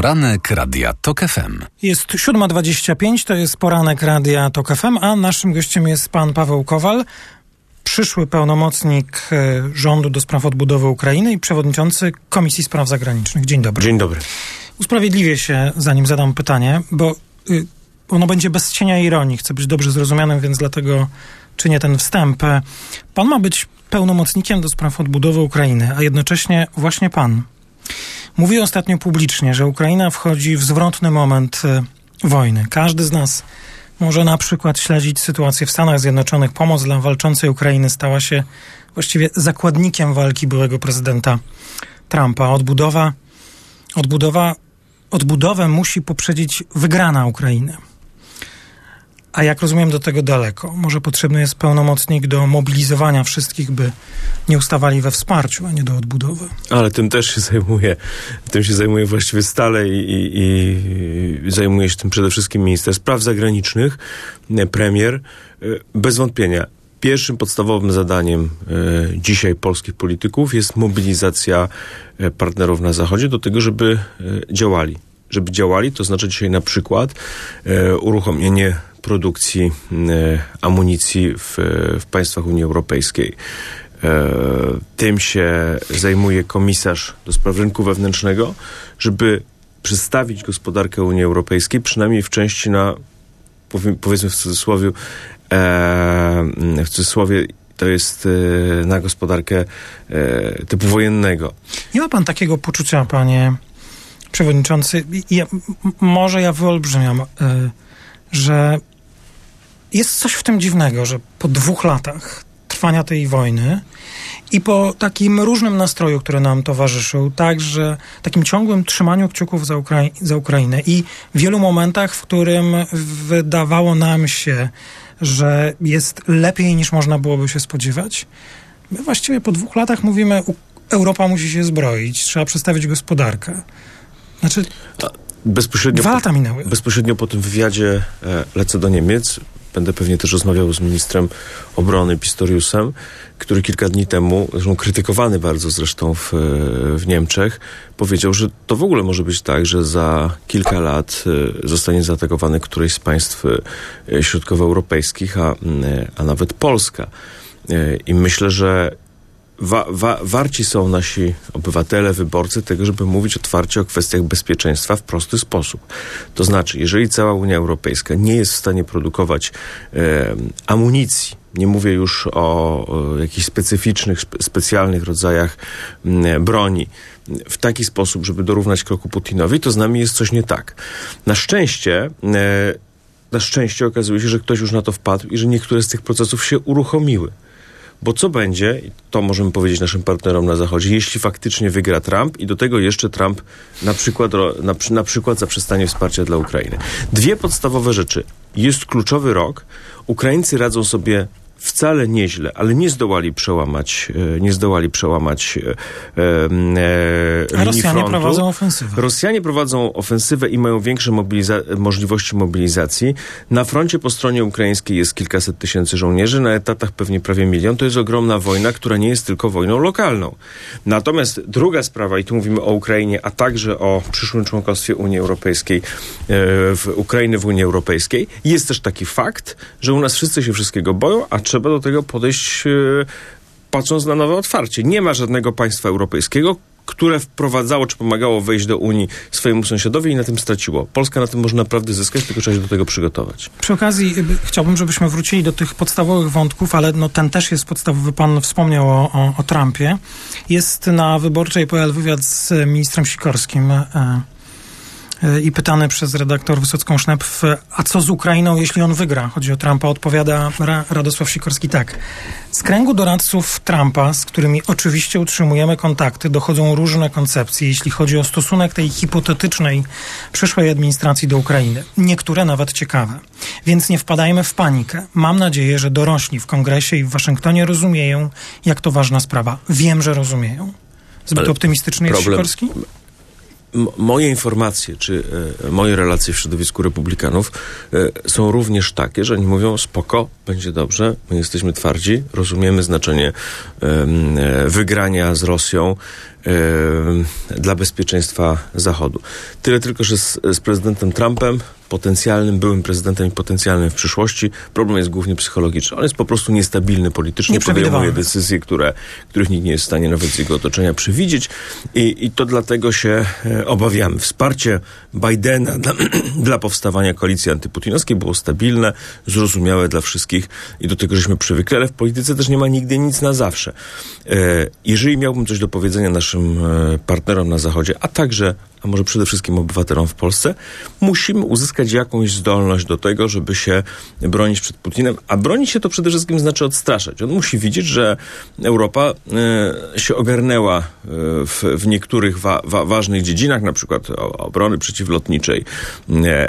Poranek Radia TOK FM. Jest 7.25, to jest Poranek Radia TOK FM, a naszym gościem jest pan Paweł Kowal, przyszły pełnomocnik e, rządu do spraw odbudowy Ukrainy i przewodniczący Komisji Spraw Zagranicznych. Dzień dobry. Dzień dobry. Usprawiedliwię się, zanim zadam pytanie, bo y, ono będzie bez cienia ironii. Chcę być dobrze zrozumianym, więc dlatego czynię ten wstęp. Pan ma być pełnomocnikiem do spraw odbudowy Ukrainy, a jednocześnie właśnie pan mówi ostatnio publicznie, że Ukraina wchodzi w zwrotny moment y, wojny. Każdy z nas może na przykład śledzić sytuację w Stanach Zjednoczonych. Pomoc dla walczącej Ukrainy stała się właściwie zakładnikiem walki byłego prezydenta Trumpa. Odbudowa, odbudowa, odbudowę musi poprzedzić wygrana Ukrainy. A jak rozumiem, do tego daleko. Może potrzebny jest pełnomocnik do mobilizowania wszystkich, by nie ustawali we wsparciu, a nie do odbudowy. Ale tym też się zajmuje. Tym się zajmuje właściwie stale i, i, i zajmuje się tym przede wszystkim minister spraw zagranicznych, premier. Bez wątpienia. Pierwszym podstawowym zadaniem e, dzisiaj polskich polityków jest mobilizacja e, partnerów na Zachodzie do tego, żeby e, działali. Żeby działali, to znaczy dzisiaj na przykład e, uruchomienie produkcji e, amunicji w, w państwach Unii Europejskiej. E, tym się zajmuje komisarz do spraw rynku wewnętrznego, żeby przedstawić gospodarkę Unii Europejskiej, przynajmniej w części na, powiedzmy w cudzysłowie, w cudzysłowie to jest na gospodarkę typu wojennego. Nie ma pan takiego poczucia, panie przewodniczący, ja, może ja wyolbrzymiam, że jest coś w tym dziwnego, że po dwóch latach trwania tej wojny i po takim różnym nastroju, który nam towarzyszył, także takim ciągłym trzymaniu kciuków za, za Ukrainę i wielu momentach, w którym wydawało nam się, że jest lepiej niż można byłoby się spodziewać, my właściwie po dwóch latach mówimy, Europa musi się zbroić, trzeba przestawić gospodarkę. Znaczy, bezpośrednio dwa lata minęły. Po, bezpośrednio po tym wywiadzie e, lecę do Niemiec. Będę pewnie też rozmawiał z ministrem obrony Pistoriusem, który kilka dni temu, zresztą krytykowany bardzo zresztą w, w Niemczech, powiedział, że to w ogóle może być tak, że za kilka lat e, zostanie zaatakowany któreś z państw e, środkowoeuropejskich, a, a nawet Polska. I myślę, że wa, wa, warci są nasi obywatele, wyborcy tego, żeby mówić otwarcie o kwestiach bezpieczeństwa w prosty sposób. To znaczy, jeżeli cała Unia Europejska nie jest w stanie produkować e, amunicji, nie mówię już o, o jakichś specyficznych, spe, specjalnych rodzajach m, broni, w taki sposób, żeby dorównać kroku Putinowi, to z nami jest coś nie tak. Na szczęście, e, na szczęście okazuje się, że ktoś już na to wpadł i że niektóre z tych procesów się uruchomiły. Bo co będzie, to możemy powiedzieć naszym partnerom na Zachodzie, jeśli faktycznie wygra Trump i do tego jeszcze Trump na przykład, na, na przykład zaprzestanie wsparcia dla Ukrainy. Dwie podstawowe rzeczy. Jest kluczowy rok. Ukraińcy radzą sobie wcale nieźle, ale nie zdołali przełamać, e, nie zdołali przełamać e, e, Rosjanie frontu. prowadzą ofensywę. Rosjanie prowadzą ofensywę i mają większe mobiliza możliwości mobilizacji. Na froncie po stronie ukraińskiej jest kilkaset tysięcy żołnierzy, na etatach pewnie prawie milion. To jest ogromna wojna, która nie jest tylko wojną lokalną. Natomiast druga sprawa, i tu mówimy o Ukrainie, a także o przyszłym członkostwie Unii Europejskiej, e, w Ukrainy w Unii Europejskiej, jest też taki fakt, że u nas wszyscy się wszystkiego boją, a trzeba do tego podejść e, patrząc na nowe otwarcie. Nie ma żadnego państwa europejskiego, które wprowadzało czy pomagało wejść do Unii swojemu sąsiadowi i na tym straciło. Polska na tym może naprawdę zyskać, tylko trzeba się do tego przygotować. Przy okazji y, chciałbym, żebyśmy wrócili do tych podstawowych wątków, ale no, ten też jest podstawowy. Pan wspomniał o, o, o Trumpie. Jest na wyborczej.pl wywiad z ministrem Sikorskim. I pytany przez redaktor Wysocką Sznep, a co z Ukrainą, jeśli on wygra? Chodzi o Trumpa, odpowiada Radosław Sikorski tak. Z kręgu doradców Trumpa, z którymi oczywiście utrzymujemy kontakty, dochodzą różne koncepcje, jeśli chodzi o stosunek tej hipotetycznej przyszłej administracji do Ukrainy. Niektóre nawet ciekawe. Więc nie wpadajmy w panikę. Mam nadzieję, że dorośli w kongresie i w Waszyngtonie rozumieją, jak to ważna sprawa. Wiem, że rozumieją. Zbyt Ale optymistyczny jest Sikorski? Moje informacje, czy e, moje relacje w środowisku republikanów e, są również takie, że oni mówią spoko, będzie dobrze, my jesteśmy twardzi, rozumiemy znaczenie e, wygrania z Rosją dla bezpieczeństwa Zachodu. Tyle tylko, że z, z prezydentem Trumpem potencjalnym, byłym prezydentem i potencjalnym w przyszłości. Problem jest głównie psychologiczny. On jest po prostu niestabilny politycznie, podejmuje decyzje, które, których nikt nie jest w stanie nawet z jego otoczenia przewidzieć i, i to dlatego się e, obawiamy. Wsparcie Bidena dla, dla powstawania koalicji antyputinowskiej było stabilne, zrozumiałe dla wszystkich i do tego żeśmy przywykli, ale w polityce też nie ma nigdy nic na zawsze. E, jeżeli miałbym coś do powiedzenia naszym e, partnerom na Zachodzie, a także a może przede wszystkim obywatelom w Polsce, musimy uzyskać jakąś zdolność do tego, żeby się bronić przed Putinem, a bronić się to przede wszystkim znaczy odstraszać. On musi widzieć, że Europa y, się ogarnęła y, w, w, niektórych wa, wa, ważnych dziedzinach, na przykład obrony przeciwlotniczej,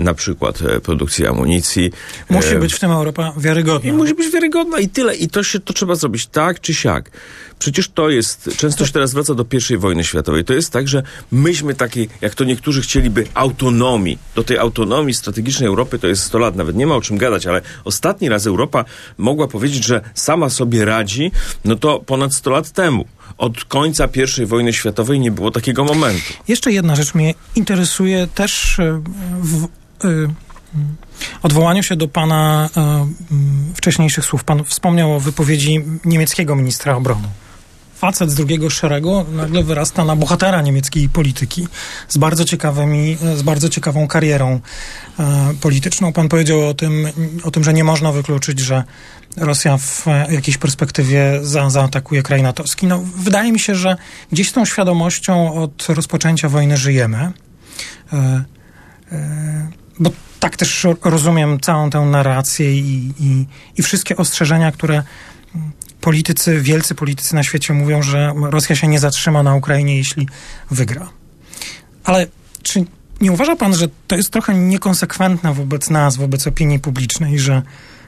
na przykład produkcji amunicji. Musi być w tym Europa wiarygodna. I musi być wiarygodna i tyle. I to się to trzeba zrobić tak czy siak. Przecież to jest, często się teraz wraca do I wojny światowej. To jest tak, że myśmy takiej, jak to niektórzy chcieliby, autonomii. Do tej autonomii strategicznej Europy to jest 100 lat, nawet nie ma o czym gadać, ale ostatni raz Europa mogła powiedzieć, że sama sobie radzi, no to ponad 100 lat temu. Od końca I wojny światowej nie było takiego momentu. Jeszcze jedna rzecz mnie interesuje też e, w, w odwołaniu się do pana y, wcześniejszych słów. Pan wspomniał o wypowiedzi niemieckiego ministra obrony facet z drugiego szeregu nagle wyrasta na bohatera niemieckiej polityki z bardzo ciekawymi, z bardzo ciekawą karierą e, polityczną. Pan powiedział o tym, o tym, że nie można wykluczyć, że Rosja w jakiejś perspektywie za, zaatakuje kraj natowski. No, wydaje mi się, że gdzieś z tą świadomością od rozpoczęcia wojny żyjemy. E, e, bo tak też rozumiem całą tę narrację i, i, i wszystkie ostrzeżenia, które politycy, wielcy politycy na świecie mówią, że Rosja się nie zatrzyma na Ukrainie, jeśli wygra. Ale czy nie uważa pan, że to jest trochę niekonsekwentne wobec nas, wobec opinii publicznej, że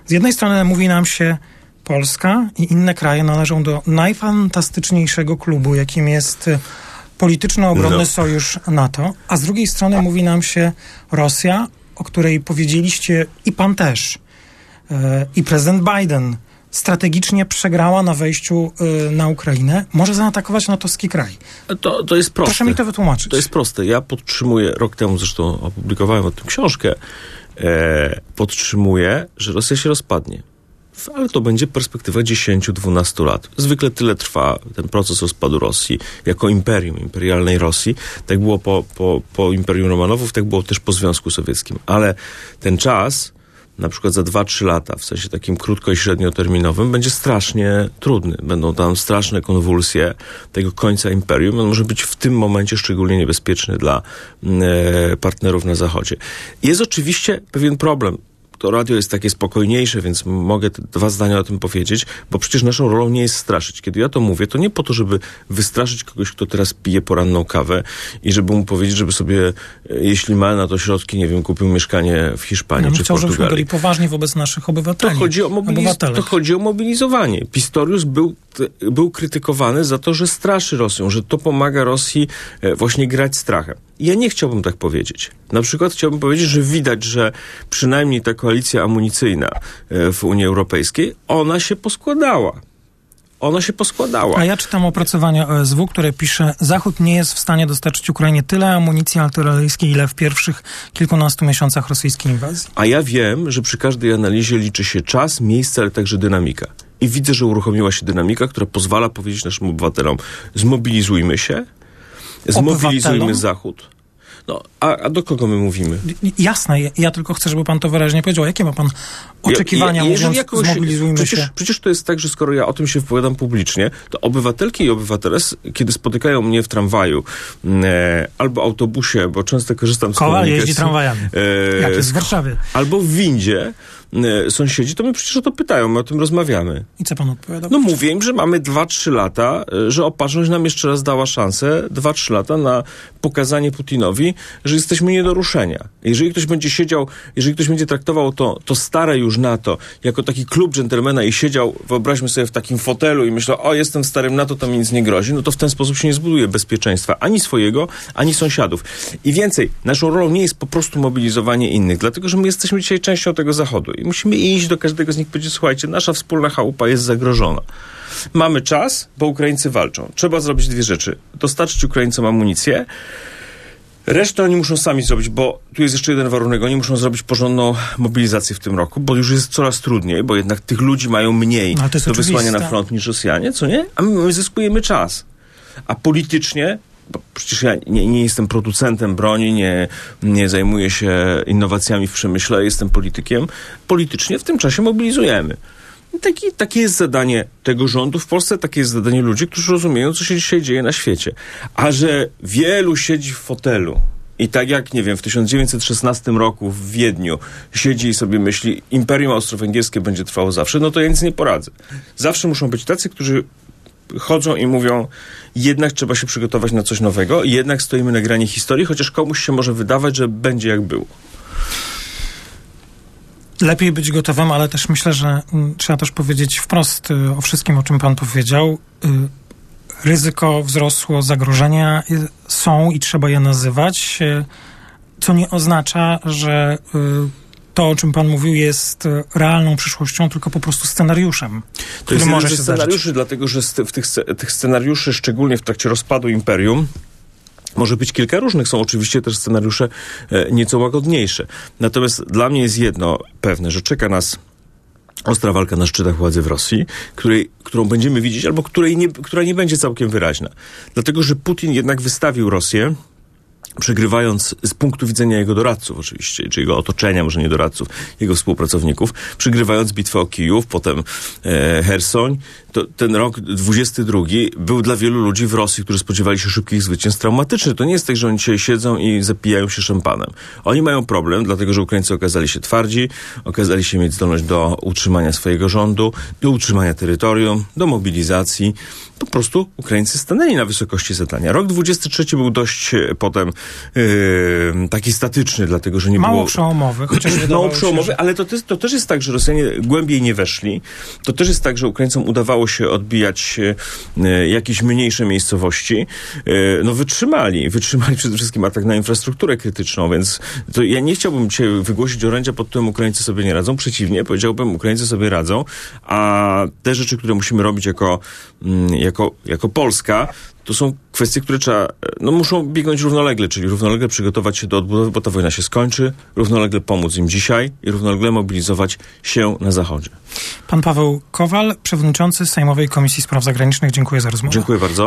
z jednej strony mówi nam się, Polska i inne kraje należą do najfantastyczniejszego klubu, jakim jest polityczno-obronny no. sojusz NATO, a z drugiej strony mówi nam się Rosja, o której powiedzieliście i pan też, yy, i prezydent Biden strategicznie przegrała na wejściu y, na Ukrainę, może zaatakować natowski kraj. To, to jest proste. Proszę mi to wytłumaczyć. To jest proste. Ja podtrzymuję, rok temu zresztą opublikowałem o tym książkę, e, podtrzymuję, że Rosja się rozpadnie. Ale to będzie perspektywa 10-12 lat. Zwykle tyle trwa ten proces rozpadu Rosji jako imperium, imperialnej Rosji. Tak było po, po, po Imperium Romanowów, tak było też po Związku Sowieckim. Ale ten czas na przykład za 2-3 lata, w sensie takim krótko i średnioterminowym, będzie strasznie trudny. Będą tam straszne konwulsje tego końca imperium. On może być w tym momencie szczególnie niebezpieczny dla mm, e, partnerów na Zachodzie. Jest oczywiście pewien problem to radio jest takie spokojniejsze, więc mogę dwa zdania o tym powiedzieć, bo przecież naszą rolą nie jest straszyć. Kiedy ja to mówię, to nie po to, żeby wystraszyć kogoś, kto teraz pije poranną kawę i żeby mu powiedzieć, żeby sobie, e, jeśli ma na to środki, nie wiem, kupił mieszkanie w Hiszpanii ja czy chciał, w Portugalii. żebyśmy byli poważni wobec naszych obywateli. To chodzi o, mobiliz- to chodzi o mobilizowanie. Pistorius był, był krytykowany za to, że straszy Rosją, że to pomaga Rosji e, właśnie grać strachem. Ja nie chciałbym tak powiedzieć. Na przykład chciałbym powiedzieć, że widać, że przynajmniej ta koalicja amunicyjna e, w Unii Europejskiej, ona się poskładała ona się poskładała. A ja czytam opracowanie OSW, które pisze, Zachód nie jest w stanie dostarczyć Ukrainie tyle amunicji artyleryjskiej, ile w pierwszych kilkunastu miesiącach rosyjskiej inwazji. A ja wiem, że przy każdej analizie liczy się czas, miejsce, ale także dynamika. I widzę, że uruchomiła się dynamika, która pozwala powiedzieć naszym obywatelom, zmobilizujmy się, Zmobilizujmy Zachód. No, a, a, do kogo my mówimy? Jasne, ja tylko chcę, żeby pan to wyraźnie powiedział. Jakie ma pan oczekiwania, ja, ja, mówiąc, jakoś, zmobilizujmy przecież, się? Przecież to jest tak, że skoro ja o tym się wypowiadam publicznie, to obywatelki i obywatele, kiedy spotykają mnie w tramwaju mm, e, albo autobusie, bo często korzystam z Koła jeździ tramwajami, e, jak jest w Warszawie. Albo w windzie, sąsiedzi, to mnie przecież o to pytają, my o tym rozmawiamy. I co pan odpowiada? No mówię im, że mamy 2-3 lata, e, że opatrzność nam jeszcze raz dała szansę, 2-3 lata na pokazanie Putinowi, że jesteśmy nie do ruszenia. Jeżeli ktoś będzie siedział, jeżeli ktoś będzie traktował to, to stare już NATO jako taki klub dżentelmena i siedział, wyobraźmy sobie, w takim fotelu i myślał, o jestem w starym NATO, to mi nic nie grozi, no to w ten sposób się nie zbuduje bezpieczeństwa ani swojego, ani sąsiadów. I więcej, naszą rolą nie jest po prostu mobilizowanie innych, dlatego że my jesteśmy dzisiaj częścią tego Zachodu i musimy iść do każdego z nich i powiedzieć, słuchajcie, nasza wspólna chałupa jest zagrożona. Mamy czas, bo Ukraińcy walczą. Trzeba zrobić dwie rzeczy. Dostarczyć Ukraińcom amunicję, Resztę oni muszą sami zrobić, bo tu jest jeszcze jeden warunek. Oni muszą zrobić porządną mobilizację w tym roku, bo już jest coraz trudniej, bo jednak tych ludzi mają mniej No, do wysłania na oczywiste. front niż Rosjanie, co nie? A my, my zyskujemy czas. A politycznie, przecież ja nie, nie jestem producentem broni, nie, nie zajmuję się innowacjami w przemyśle, jestem politykiem. Politycznie w tym czasie mobilizujemy. Taki, takie jest zadanie tego rządu w Polsce, takie jest zadanie ludzi, którzy rozumieją, co się dzisiaj dzieje na świecie. A że wielu siedzi w fotelu i tak jak, nie wiem, w 1916 roku w Wiedniu siedzi i sobie myśli, Imperium Austro-Węgierskie będzie trwało zawsze, no to ja nic nie poradzę. Zawsze muszą być tacy, którzy chodzą i mówią, jednak trzeba się przygotować na coś nowego, jednak stoimy na grani historii, chociaż komuś się może wydawać, że będzie jak było. Lepiej być gotowym, ale też myślę, że mm, trzeba też powiedzieć wprost y, o wszystkim, o czym pan powiedział. Y, ryzyko wzrosło, zagrożenia y, są i trzeba je nazywać, co nie oznacza, że to, o czym pan mówił, jest y, realną przyszłością, tylko po prostu scenariuszem, To który jest może się ze zdarzyć. scenariuszy, dlatego że w tych, tych scenariuszy, szczególnie w trakcie rozpadu imperium, może być kilka różnych. Są oczywiście też scenariusze e, nieco łagodniejsze. Natomiast dla mnie jest jedno pewne, że czeka nas ostra walka na szczytach władzy w Rosji, której, którą będziemy widzieć, albo której nie, która nie będzie całkiem wyraźna. Dlatego, że Putin jednak wystawił Rosję przegrywając z punktu widzenia jego doradców oczywiście, czy jego otoczenia, może nie doradców, jego współpracowników, przegrywając bitwę o Kijów, potem e, Hersoń, to ten rok 22 był dla wielu ludzi w Rosji, którzy spodziewali się szybkich zwycięstw, traumatyczny. To nie jest tak, że oni dzisiaj siedzą i zapijają się szampanem. Oni mają problem, dlatego że Ukraińcy okazali się twardzi, okazali się mieć zdolność do utrzymania swojego rządu, do utrzymania terytorium, do mobilizacji. Po prostu Ukraińcy stanęli na wysokości zadania. Rok 23 był dość e, potem e, taki statyczny, dlatego że nie Mało było... przełomowy, chociaż Mało wydawało się, przełomowy, że- ale to, też- to też jest tak, że Rosjanie głębiej nie weszli. To też jest tak, że Ukraińcom udawało się odbijać e, jakieś mniejsze miejscowości. E, no wytrzymali. Wytrzymali przede wszystkim atak na infrastrukturę krytyczną, więc to ja nie chciałbym dzisiaj wygłosić orędzia pod którym Ukraińcy sobie nie radzą. Przeciwnie, powiedziałbym, Ukraińcy sobie radzą, a te rzeczy, które musimy robić jako, mm, jako, jako Polska, to są kwestie, które trzeba, no muszą biegnąć równolegle, czyli równolegle przygotować się do odbudowy, bo ta wojna się skończy, równolegle pomóc im dzisiaj i równolegle mobilizować się na Zachodzie. Pan Paweł Kowal, przewodniczący Sejmowej Komisji Spraw Zagranicznych. Dziękuję za rozmowę. Dziękuję bardzo.